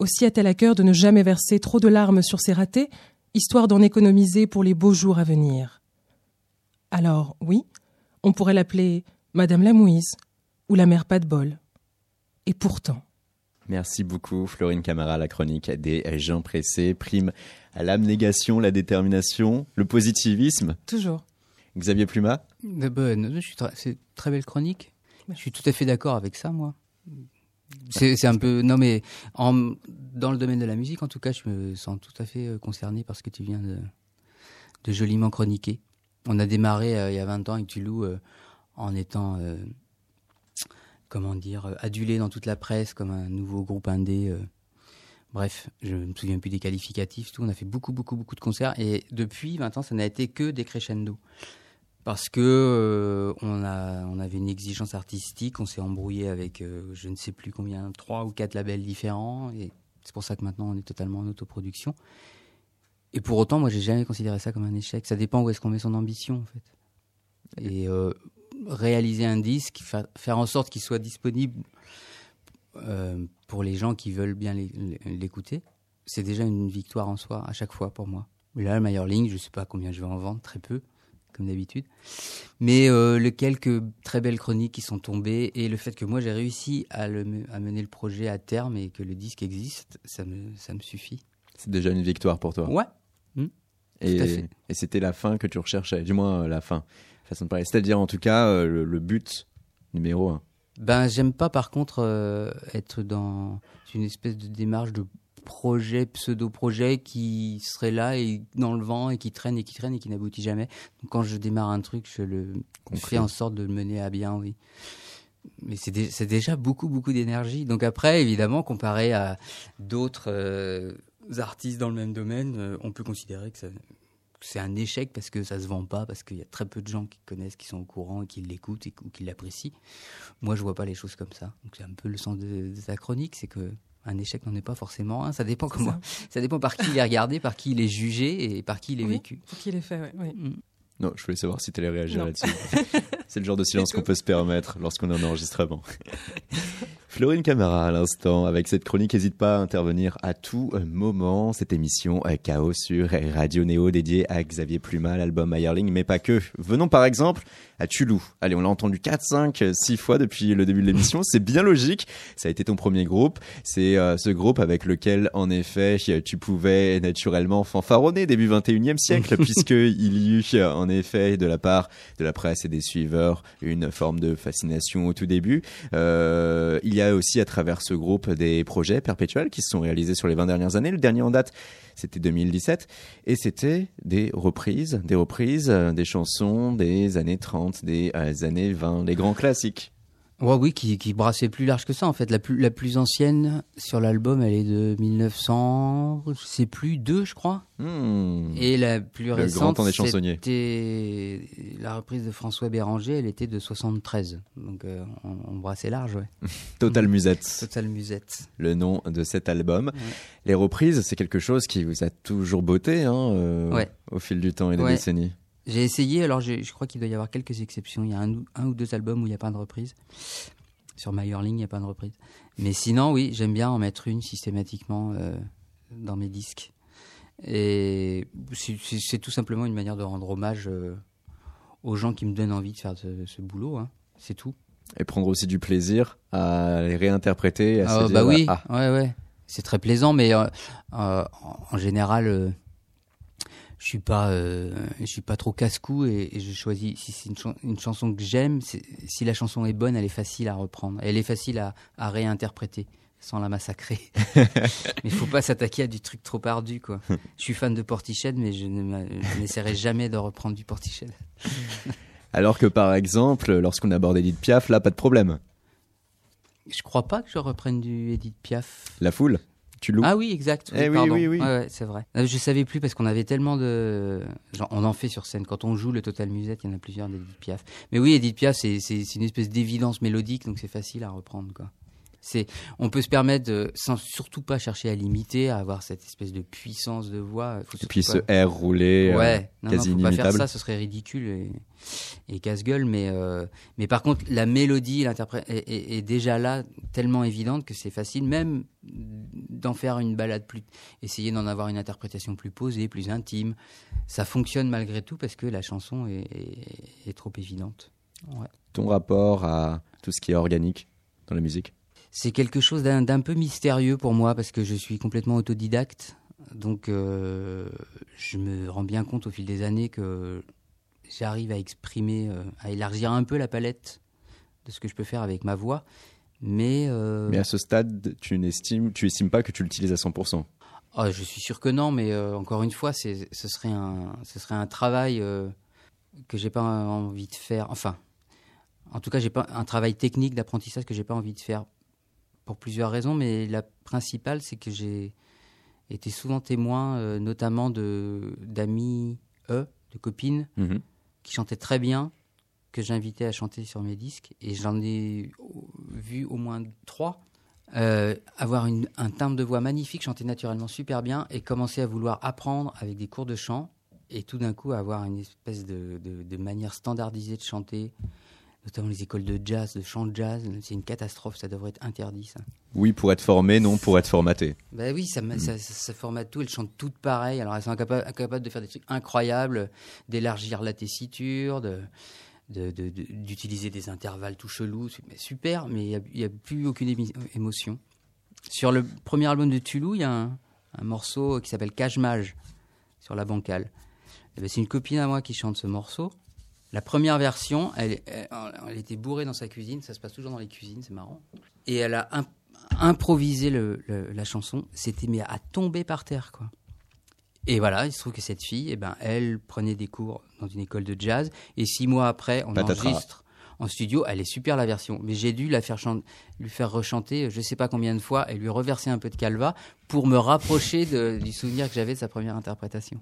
Aussi a-t-elle à cœur de ne jamais verser trop de larmes sur ses ratés, histoire d'en économiser pour les beaux jours à venir. Alors, oui, on pourrait l'appeler Madame la Mouise ou la mère pas de bol. Et pourtant. Merci beaucoup, Florine Camara, la chronique des gens pressés. Prime à l'abnégation, la détermination, le positivisme. Toujours. Xavier Pluma? C'est très belle chronique. Je suis tout à fait d'accord avec ça, moi. C'est un peu non mais en, dans le domaine de la musique en tout cas je me sens tout à fait euh, concerné par ce que tu viens de, joliment chroniquer. On a démarré euh, il y a 20 ans avec Tulou euh, en étant euh, comment dire adulé dans toute la presse comme un nouveau groupe indé. Bref, je me souviens plus des qualificatifs, tout. On a fait beaucoup, beaucoup, beaucoup de concerts et depuis 20 ans, ça n'a été que des crescendo. Parce que euh, on, a, on avait une exigence artistique, on s'est embrouillé avec euh, je ne sais plus combien, trois ou quatre labels différents, et c'est pour ça que maintenant on est totalement en autoproduction. Et pour autant, moi j'ai jamais considéré ça comme un échec. Ça dépend où est-ce qu'on met son ambition en fait. Et euh, réaliser un disque, fa- faire en sorte qu'il soit disponible euh, pour les gens qui veulent bien l'é- l'écouter, c'est déjà une victoire en soi à chaque fois pour moi. Là, le Meilleur Ligne, je sais pas combien je vais en vendre, très peu, comme d'habitude. Mais euh, les quelques très belles chroniques qui sont tombées et le fait que moi j'ai réussi à, le, me- à mener le projet à terme et que le disque existe, ça me, ça me suffit. C'est déjà une victoire pour toi. Ouais. Et, fait. et c'était la fin que tu recherchais, du moins euh, la fin, façon de parler. C'est-à-dire en tout cas euh, le, le but numéro un. Ben, j'aime pas par contre être dans une espèce de démarche de projet, pseudo-projet qui serait là et dans le vent et qui traîne et qui traîne et qui n'aboutit jamais. Donc, quand je démarre un truc, je le fais en sorte de le mener à bien, oui. Mais c'est dé- déjà beaucoup, beaucoup d'énergie. Donc après, évidemment, comparé à d'autres euh, artistes dans le même domaine, euh, on peut considérer que ça- c'est un échec parce que ça se vend pas, parce qu'il y a très peu de gens qui connaissent, qui sont au courant et qui l'écoutent et, ou qui l'apprécient. Moi, je vois pas les choses comme ça. Donc c'est un peu le sens de, de ta chronique, c'est que un échec n'en est pas forcément un. Ça dépend comment, ça. (laughs) ça. dépend par qui il est regardé, par qui il est jugé et par qui il est Oui. vécu. Faut qu'il ait fait, ouais, ouais. Mm. Non, je voulais savoir si tu allais réagir là-dessus. (laughs) C'est le genre de silence qu'on peut se permettre lorsqu'on est en enregistrement. (laughs) Florine Camara à l'instant. Avec cette chronique, n'hésite pas à intervenir à tout moment. Cette émission euh, Chaos sur Radio Néo dédiée à Xavier Pluma, l'album Ayerling, mais pas que. Venons par exemple à Tulou. Allez, on l'a entendu 4, 5, 6 fois depuis le début de l'émission. C'est bien logique. Ça a été ton premier groupe. C'est euh, ce groupe avec lequel, en effet, tu pouvais naturellement fanfaronner début 21e siècle, (laughs) puisqu'il y eut, en effet, de la part de la presse et des suiveurs, une forme de fascination au tout début. Euh, il y a aussi à travers ce groupe des projets perpétuels qui se sont réalisés sur les 20 dernières années. Le dernier en date, c'était 2017. Et c'était des reprises, des reprises euh, des chansons des années 30, des euh, années 20, les grands classiques. Ouais, oui, qui, qui brassait plus large que ça en fait. La plus, la plus ancienne sur l'album, elle est de 1900, je sais plus, deux, je crois. Hmm. Et la plus Le récente, c'était la reprise de François Béranger, elle était de 73. Donc euh, on, on brassait large, ouais. (laughs) Total Musette, Total musette. le nom de cet album. Ouais. Les reprises, c'est quelque chose qui vous a toujours botté hein, euh, Ouais. au fil du temps et des décennies. J'ai essayé, alors je crois qu'il doit y avoir quelques exceptions. Il y a un, ou- un ou deux albums où il n'y a pas de reprise. Sur Meyerling, il n'y a pas de reprise. Mais sinon, oui, j'aime bien en mettre une systématiquement euh, dans mes disques. Et c'est- tout simplement une manière de rendre hommage euh, aux gens qui me donnent envie de faire ce, ce boulot. hein. C'est tout. Et prendre aussi du plaisir à les réinterpréter. À se Ah, dire, bah oui, ah, ouais, ouais. C'est très plaisant, mais euh, en général, je suis pas, euh, je suis pas trop casse-cou et, et je choisis si c'est une, chan- une chanson que j'aime. Si la chanson est bonne, elle est facile à reprendre, elle est facile à, à réinterpréter sans la massacrer. (laughs) mais il faut pas s'attaquer à du truc trop ardu, quoi. Je suis fan de Portiched, mais je n'essaierai jamais de reprendre du Portiched. Alors que par exemple, lorsqu'on aborde Edith Piaf, là, pas de problème. Je crois pas que je reprenne du Edith Piaf. La foule, tu loues. Ah oui, exact. Eh oui, pardon. oui, oui. Ouais, ouais, c'est vrai. Euh, Je savais plus parce qu'on avait tellement de. Genre, on en fait sur scène. Quand on joue le Total Musette, il y en a plusieurs d'Edith Piaf. Mais oui, Edith Piaf, c'est c'est- c'est une espèce d'évidence mélodique, donc c'est facile à reprendre, quoi. C'est, on peut se permettre, de, sans surtout pas chercher à l'imiter, à avoir cette espèce de puissance de voix. Faut Et puis pas- ce R roulé, euh, non, quasi non, faut pas faire inimitable. ça, ce serait ridicule et, et casse-gueule. Mais, euh, mais par contre, la mélodie est, est- est déjà là, tellement évidente que c'est facile, même d'en faire une balade plus, essayer d'en avoir une interprétation plus posée, plus intime. Ça fonctionne malgré tout parce que la chanson est, est- est trop évidente. Ouais. Ton rapport à tout ce qui est organique dans la musique? C'est quelque chose d'un peu mystérieux pour moi parce que je suis complètement autodidacte. Donc euh, je me rends bien compte au fil des années que j'arrive à exprimer, euh, à élargir un peu la palette de ce que je peux faire avec ma voix. Mais, euh, Mais à ce stade, tu n'estimes, tu estimes pas que tu l'utilises à 100%. ah, je suis sûr que non, mais encore une fois, ce serait un, ce serait un travail que j'ai pas envie de faire. Enfin, en tout cas, j'ai pas un travail technique d'apprentissage que j'ai pas envie de faire pour plusieurs raisons, mais la principale, c'est que j'ai été souvent témoin, euh, notamment de d'amis, eux, de copines, Mhm. qui chantaient très bien, que j'invitais à chanter sur mes disques, et j'en ai vu au moins trois euh, avoir une- un timbre de voix magnifique, chanter naturellement super bien, et commencer à vouloir apprendre avec des cours de chant, et tout d'un coup avoir une espèce de, de- de manière standardisée de chanter, notamment les écoles de jazz, de chant de jazz, c'est une catastrophe, ça devrait être interdit ça. Oui, pour être formé, non pour être formaté. Bah oui, ça, ma- ça, ça, ça formate tout, elles chantent toutes pareilles. Alors elles sont incapa- incapables de faire des trucs incroyables, d'élargir la tessiture, de, de- de- de- d'utiliser des intervalles tout chelous. Mais super, mais il n'y a, plus aucune émotion. Sur le premier album de Tulou, il y a un, un morceau qui s'appelle Cage Mage, sur la bancale. Eh ben, c'est une copine à moi qui chante ce morceau. La première version, elle, elle, elle était bourrée dans sa cuisine, ça se passe toujours dans les cuisines, c'est marrant. Et elle a imp- improvisé le- le- la chanson, c'était mais à tomber par terre quoi. Et voilà, il se trouve que cette fille, eh ben, elle prenait des cours dans une école de jazz et six mois après, on Patatras. enregistre en studio. Elle est super la version, mais j'ai dû la faire lui faire rechanter, je sais pas combien de fois, et lui reverser un peu de calva pour me rapprocher de- du souvenir que j'avais de sa première interprétation.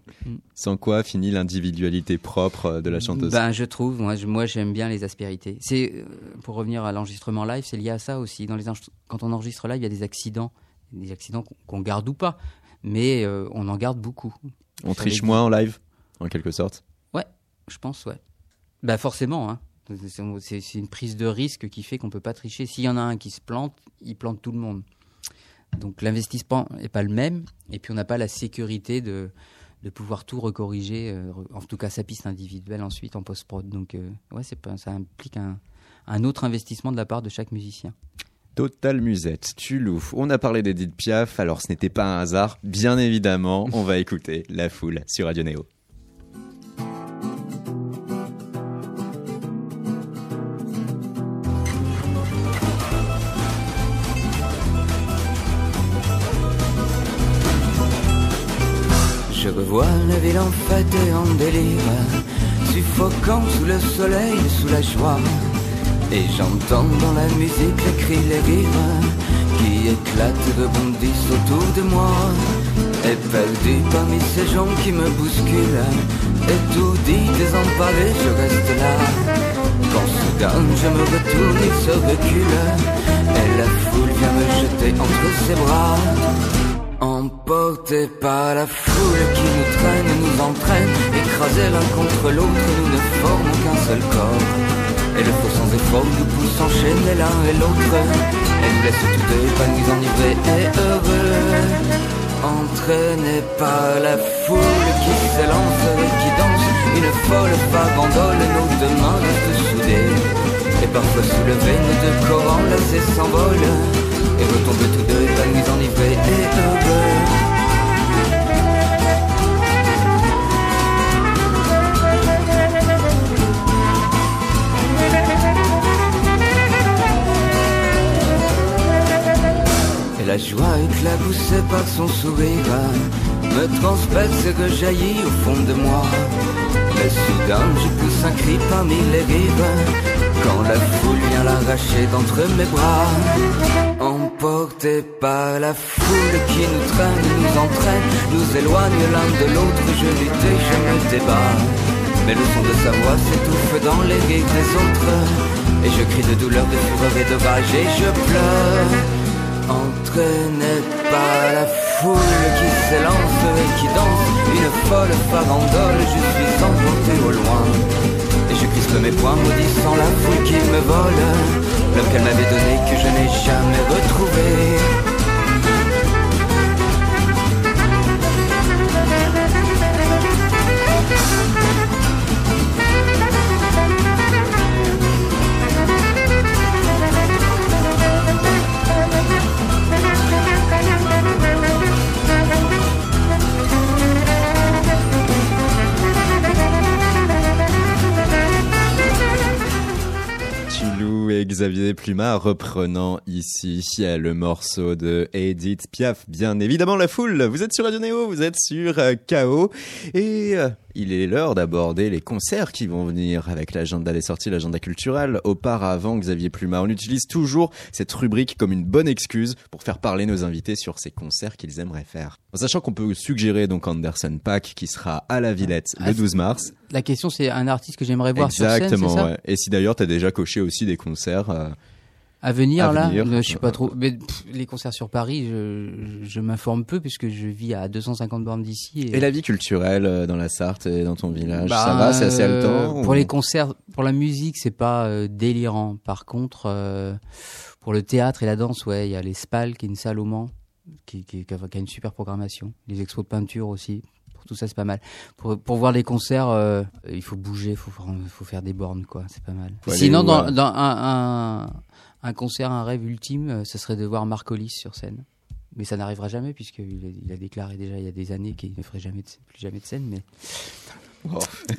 Sans quoi finit l'individualité propre de la chanteuse. Ben, je trouve, moi, je- moi j'aime bien les aspérités. C'est euh, pour revenir à l'enregistrement live, c'est lié à ça aussi. Dans les quand on enregistre live, il y a des accidents, des accidents qu'on- garde ou pas, mais euh, on en garde beaucoup. On triche moins en live, en quelque sorte? Je pense, ouais. Bah forcément, hein. C'est- une prise de risque qui fait qu'on peut pas tricher. S'il y en a un qui se plante, il plante tout le monde. Donc l'investissement est pas le même, et puis on n'a pas la sécurité de pouvoir tout recorriger, euh, en tout cas sa piste individuelle ensuite en post-prod. Donc euh, ouais, pas, ça implique un, autre investissement de la part de chaque musicien. Total Musette, Tulou. On a parlé d'Edith Piaf, alors ce n'était pas un hasard, bien évidemment. On va écouter La Foule sur Radio Néo. Je revois la ville en fête et en délire, suffocant sous le soleil et sous la joie. Et j'entends dans la musique les cris, les rires qui éclatent et rebondissent autour de moi. Et perdu parmi ces gens qui me bousculent, étourdi, désemparé, je reste là. Quand soudain je me retourne, il se recule, et la foule vient me jeter entre ses bras. Emportés par la foule qui nous traîne, nous entraîne, écrasés l'un contre l'autre, nous ne formons qu'un seul corps. Et le faux sans effort nous pousse enchaîner l'un et l'autre, et nous laisse tous deux épanouis, enivrés et heureux. Entraînés par la foule qui s'élance et qui danse, une folle farandole, nos deux mains restent soudées. Et parfois soulevés, nos deux corps enlacés s'envolent, et retombent tous deux épanouis, enivrés et heureux. Et la joie éclaboussée par son sourire me transperce et rejaillit au fond de moi. Soudain, je pousse un cri parmi les rives quand la foule vient l'arracher d'entre mes bras. Emporté par la foule qui nous traîne, nous entraîne, nous éloigne l'un de l'autre, je lutte et je me débat. Mais le son de sa voix s'étouffe dans les rires des autres, et je crie de douleur, de fureur et de rage et je pleure. Entraîné par la foule qui s'élance et qui danse Une folle farandole, je suis emporté au loin. Et je crispe mes poings maudissant la foule qui me vole L'homme qu'elle m'avait donné que je n'ai jamais retrouvé Xavier Pluma reprenant ici le morceau de Edith Piaf. Bien évidemment, la foule, vous êtes sur Radio Néo, vous êtes sur euh, KO. Et euh, il est l'heure d'aborder les concerts qui vont venir avec l'agenda des sorties, l'agenda culturel. Auparavant, Xavier Pluma, on utilise toujours cette rubrique comme une bonne excuse pour faire parler nos invités sur ces concerts qu'ils aimeraient faire. En sachant qu'on peut suggérer donc Anderson Pack qui sera à la Villette le 12 ah, mars. La question c'est un artiste que j'aimerais voir sur scène, Exactement, ouais. Et si d'ailleurs tu as déjà coché aussi des concerts euh, à venir, là, je suis pas trop. Mais les concerts sur Paris, je, je m'informe peu puisque je vis à 250 bornes d'ici. Et... la vie culturelle euh, dans la Sarthe et dans ton village, bah, ça va, c'est assez haletant. Euh, pour les concerts, pour la musique, c'est pas euh, délirant. Par contre, pour le théâtre et la danse, ouais, il y a les Spal, qui est une salle au Mans, qui, qui, qui, a, une super programmation. Les expos de peinture aussi. Pour tout ça, c'est pas mal. Pour, pour voir les concerts, il faut bouger, il faut, faut faire des bornes, quoi. C'est pas mal. Sinon, dans, dans un, un un concert, un rêve ultime, euh, ce serait de voir Marcolis sur scène. Mais ça n'arrivera jamais puisqu'il il a déclaré déjà il y a des années qu'il ne ferait jamais plus jamais de scène. Mais oh. (laughs)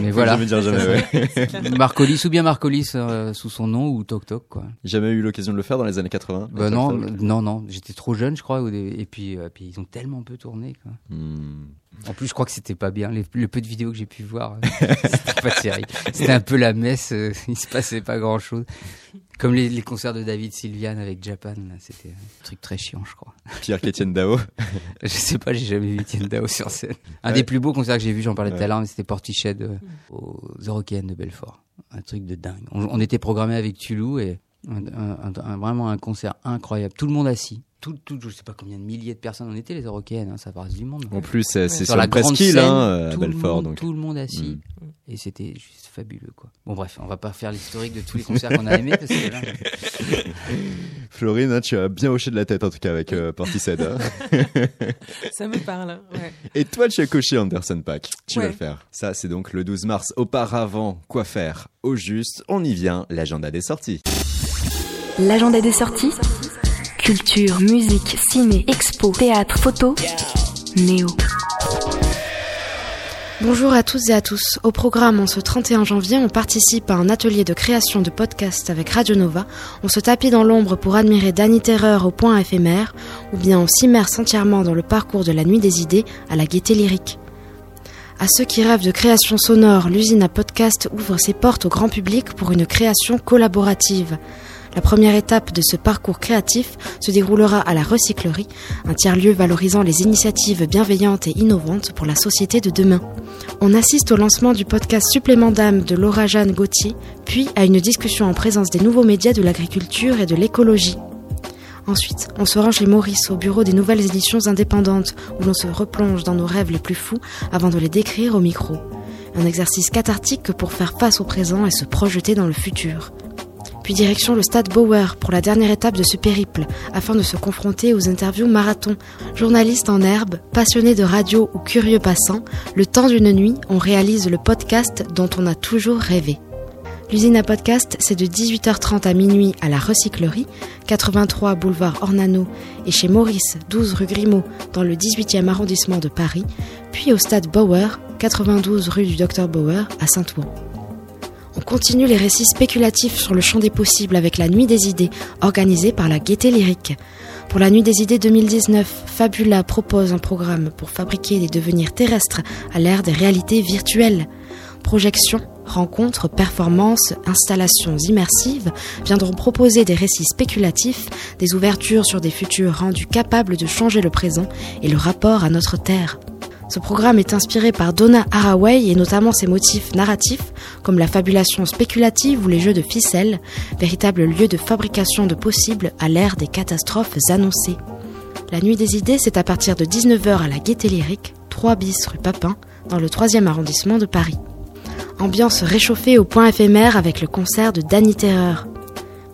mais voilà. Jamais dire jamais, ouais. (laughs) Marcolis ou bien Marcolis euh, sous son nom ou Toc Toc quoi. Jamais eu l'occasion de le faire dans les années 80. Bah non, non, non, j'étais trop jeune je crois et puis, euh, puis ils ont tellement peu tourné quoi. Hmm. En plus, je crois que c'était pas bien. le peu de vidéos que j'ai pu voir, (laughs) c'était pas terrible. C'était un peu la messe. il se passait pas grand chose. Comme les, concerts de David Sylvian avec Japan, c'était un truc très chiant, je crois. Pire qu'Etienne Dao (laughs) Je sais pas, j'ai jamais vu Etienne Dao sur scène. Un des plus beaux concerts que j'ai vu, j'en parlais tout à l'heure, c'était Portiched euh, aux Eurokéennes de Belfort. Un truc de dingue. On, était programmé avec Toulouse et vraiment un concert incroyable. Tout le monde assis tout, tout, je sais pas combien de milliers de personnes on était les Européennes, hein, ça passe du monde. En plus, c'est sur, la presqu'île hein, à Belfort, donc tout le monde assis, mm. et c'était juste fabuleux quoi. Bon bref, on va pas faire l'historique de tous les concerts qu'on a aimés. Parce que là... (laughs) Florine, hein, tu as bien hoché de la tête en tout cas avec euh, Portishead. (laughs) ça me parle. Ouais. Et toi, tu as coché Anderson Pack. Tu vas le faire. Ça, c'est donc le 12 mars. Auparavant, quoi faire? Au juste, on y vient. L'agenda des sorties. L'agenda des sorties Culture, musique, ciné, expo, théâtre, photo. Néo. Bonjour à tous et à tous. Au programme, en ce 31 janvier, on participe à un atelier de création de podcast avec Radio Nova. On se tapit dans l'ombre pour admirer Danny Terreur au point éphémère, ou bien on s'immerse entièrement dans le parcours de la nuit des idées à la gaieté lyrique. À ceux qui rêvent de création sonore, l'usine à podcast ouvre ses portes au grand public pour une création collaborative. La première étape de ce parcours créatif se déroulera à la recyclerie, un tiers-lieu valorisant les initiatives bienveillantes et innovantes pour la société de demain. On assiste au lancement du podcast Supplément d'âme de Laura Jeanne Gauthier, puis à une discussion en présence des nouveaux médias de l'agriculture et de l'écologie. Ensuite, on se rend chez Maurice au bureau des nouvelles éditions indépendantes où l'on se replonge dans nos rêves les plus fous avant de les décrire au micro. Un exercice cathartique pour faire face au présent et se projeter dans le futur puis direction le stade Bauer pour la dernière étape de ce périple, afin de se confronter aux interviews marathon. Journaliste en herbe, passionné de radio ou curieux passant, le temps d'une nuit, on réalise le podcast dont on a toujours rêvé. L'usine à podcast, c'est de 18h30 à minuit à la recyclerie, 83 boulevard Ornano et chez Maurice, 12 rue Grimaud, dans le 18e arrondissement de Paris, puis au stade Bauer, 92 rue du Docteur Bauer à Saint-Ouen. On continue les récits spéculatifs sur le champ des possibles avec la Nuit des idées, organisée par la Gaieté Lyrique. Pour la Nuit des idées 2019, Fabula propose un programme pour fabriquer des devenirs terrestres à l'ère des réalités virtuelles. Projections, rencontres, performances, installations immersives viendront proposer des récits spéculatifs, des ouvertures sur des futurs rendus capables de changer le présent et le rapport à notre Terre. Ce programme est inspiré par Donna Haraway et notamment ses motifs narratifs comme la fabulation spéculative ou les jeux de ficelles, véritable lieu de fabrication de possibles à l'ère des catastrophes annoncées. La Nuit des Idées, c'est à partir de 19h à la Gaîté Lyrique, 3 bis rue Papin, dans le 3e arrondissement de Paris. Ambiance réchauffée au point éphémère avec le concert de Danny Terreur.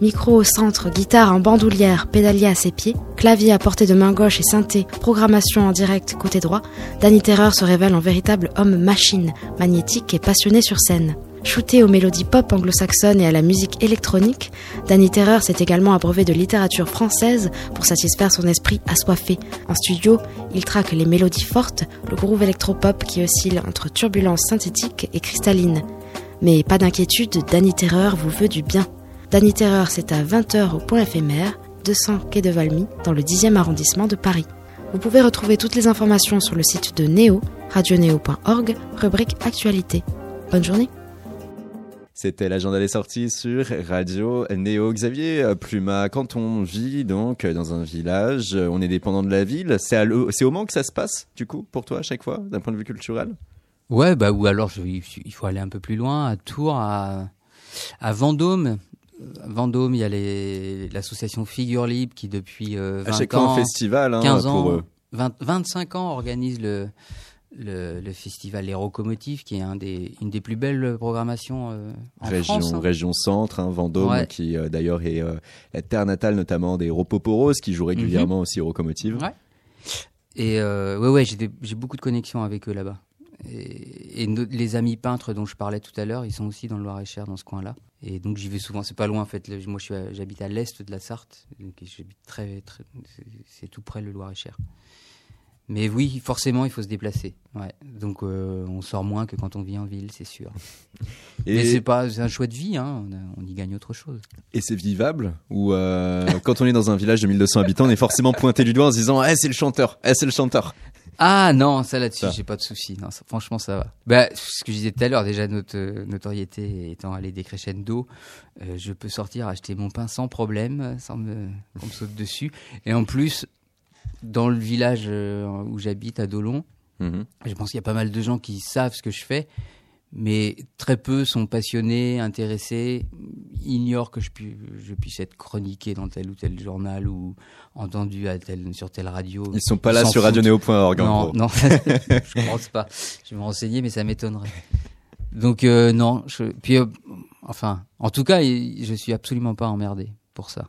Micro au centre, guitare en bandoulière, pédalier à ses pieds, clavier à portée de main gauche et synthé, programmation en direct côté droit, Danny Terreur se révèle en véritable homme-machine, magnétique et passionné sur scène. Shooté aux mélodies pop anglo-saxonnes et à la musique électronique, Danny Terreur s'est également abreuvé de littérature française pour satisfaire son esprit assoiffé. En studio, il traque les mélodies fortes, le groove électropop qui oscille entre turbulence synthétique et cristalline. Mais pas d'inquiétude, Danny Terreur vous veut du bien. Danny Terreur, c'est à 20h au point éphémère, 200 quai de Valmy, dans le 10e arrondissement de Paris. Vous pouvez retrouver toutes les informations sur le site de Néo, radioneo.org, rubrique Actualité. Bonne journée c'était l'agenda des sorties sur Radio Néo. Xavier euh, Pluma, quand on vit donc euh, dans un village, euh, on est dépendant de la ville. C'est au Mans que ça se passe, du coup, pour toi, à chaque fois, d'un point de vue culturel? Ouais, bah, ou alors je, il faut aller un peu plus loin, à Tours, à Vendôme, Vendôme, il y a l'association Figure Libre qui depuis euh, ans, 25 hein, ans organise le, festival Les Locomotives, qui est une des plus belles programmations euh, en région, France. Hein. Région Centre, hein, Vendôme, qui euh, d'ailleurs est la terre natale notamment des Ropoporos, qui jouent régulièrement mhm. aussi aux Et ouais, j'ai beaucoup de connexions avec eux là-bas. Et, les amis peintres dont je parlais tout à l'heure, ils sont aussi dans le Loir-et-Cher, dans ce coin-là. Et donc j'y vais souvent, c'est pas loin en fait. Moi j'habite à l'est de la Sarthe, donc j'habite très, très c'est tout près le Loir-et-Cher. Mais oui, forcément, il faut se déplacer. Donc euh, on sort moins que quand on vit en ville, c'est sûr. Et Mais c'est pas un choix de vie, hein. on, y gagne autre chose. Et c'est vivable Ou euh, (laughs) quand on est dans un village de 1200 habitants, on est forcément pointé du doigt en se disant hey, c'est le chanteur, hey, c'est le chanteur ». Ah non, ça là-dessus, j'ai pas de souci. Non, ça, franchement, ça va. Bah, ce que je disais tout à l'heure, déjà notre euh, notoriété étant allée décrescendo, euh, je peux sortir acheter mon pain sans problème, sans me, qu'on me saute dessus. Et en plus, dans le village euh, où j'habite, à Dolon, mhm. je pense qu'il y a pas mal de gens qui savent ce que je fais mais très peu sont passionnés, intéressés, ignorent que je, puisse être chroniqué dans tel ou tel journal ou entendu sur telle radio. Ils sont pas là sur radionéo.org en. Non, (laughs) je ne pense pas. Je vais me renseigner, mais ça m'étonnerait. Donc euh, non, je, puis euh, enfin, en tout cas, je suis absolument pas emmerdé pour ça.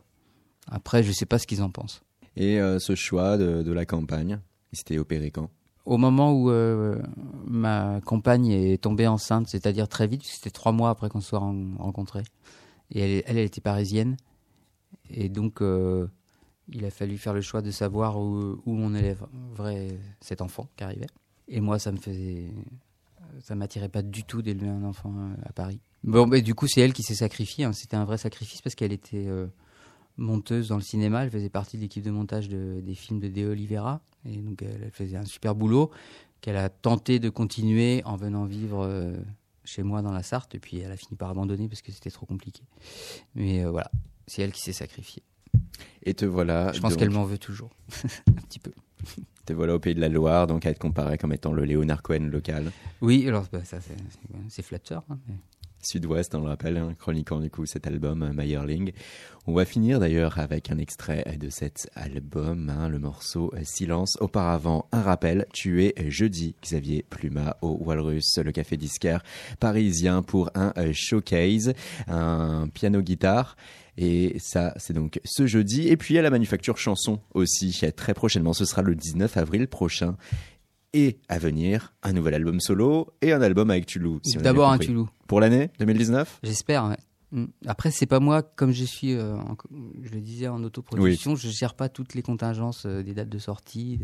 Après, je ne sais pas ce qu'ils en pensent. Et euh, ce choix de, de la campagne, il s'était opéré quand? au moment où euh, ma compagne est tombée enceinte, c'est-à-dire très vite, c'était trois mois après qu'on se soit rencontrés, et elle, elle, était parisienne, et donc euh, il a fallu faire le choix de savoir où, où on élèverait cet enfant qui arrivait. Et moi, ça me faisait, ça m'attirait pas du tout d'élever un enfant euh, à Paris. Bon, mais du coup, c'est elle qui s'est sacrifiée. Hein. C'était un vrai sacrifice parce qu'elle était monteuse dans le cinéma. Elle faisait partie de l'équipe de montage des films de De Oliveira. Et donc, elle, faisait un super boulot qu'elle a tenté de continuer en venant vivre euh, chez moi dans la Sarthe. Et puis, elle a fini par abandonner parce que c'était trop compliqué. Mais euh, voilà, c'est elle qui s'est sacrifiée. Et te voilà. Je pense qu'elle m'en veut toujours, (laughs) un petit peu. Te voilà au Pays de la Loire, donc à être comparé comme étant le Léonard Cohen local. Oui, alors bah, ça c'est flatteur. Hein, Sud-Ouest, on le rappelle, hein, chroniquant du coup cet album euh, Meyerling. On va finir d'ailleurs avec un extrait de cet album, hein, le morceau euh, Silence. Auparavant, un rappel, tu es euh, jeudi, Xavier Pluma au Walrus, le café disquaire parisien pour un showcase, un piano-guitare. Et ça, c'est donc ce jeudi. Et puis à la Manufacture Chanson aussi, très prochainement. Ce sera le 19 avril prochain et à venir un nouvel album solo et un album avec Tulou. Si D'abord un Tulou. Pour l'année 2019 J'espère, ouais. Mm. Après, c'est pas moi, comme je suis, euh, je le disais en autoproduction, oui. je gère pas toutes les contingences euh, des dates de sortie.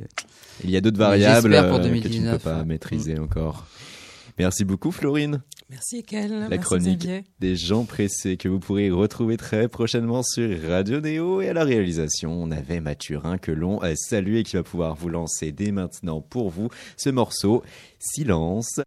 Il y a d'autres variables pour euh, que tu ne peux pas ouais. maîtriser mm. encore. Merci beaucoup Florine. Merci Ekel. La chronique des gens pressés que vous pourrez retrouver très prochainement sur Radio Néo et à la réalisation, on avait Mathurin que l'on a salué qui va pouvoir vous lancer dès maintenant pour vous ce morceau Silence.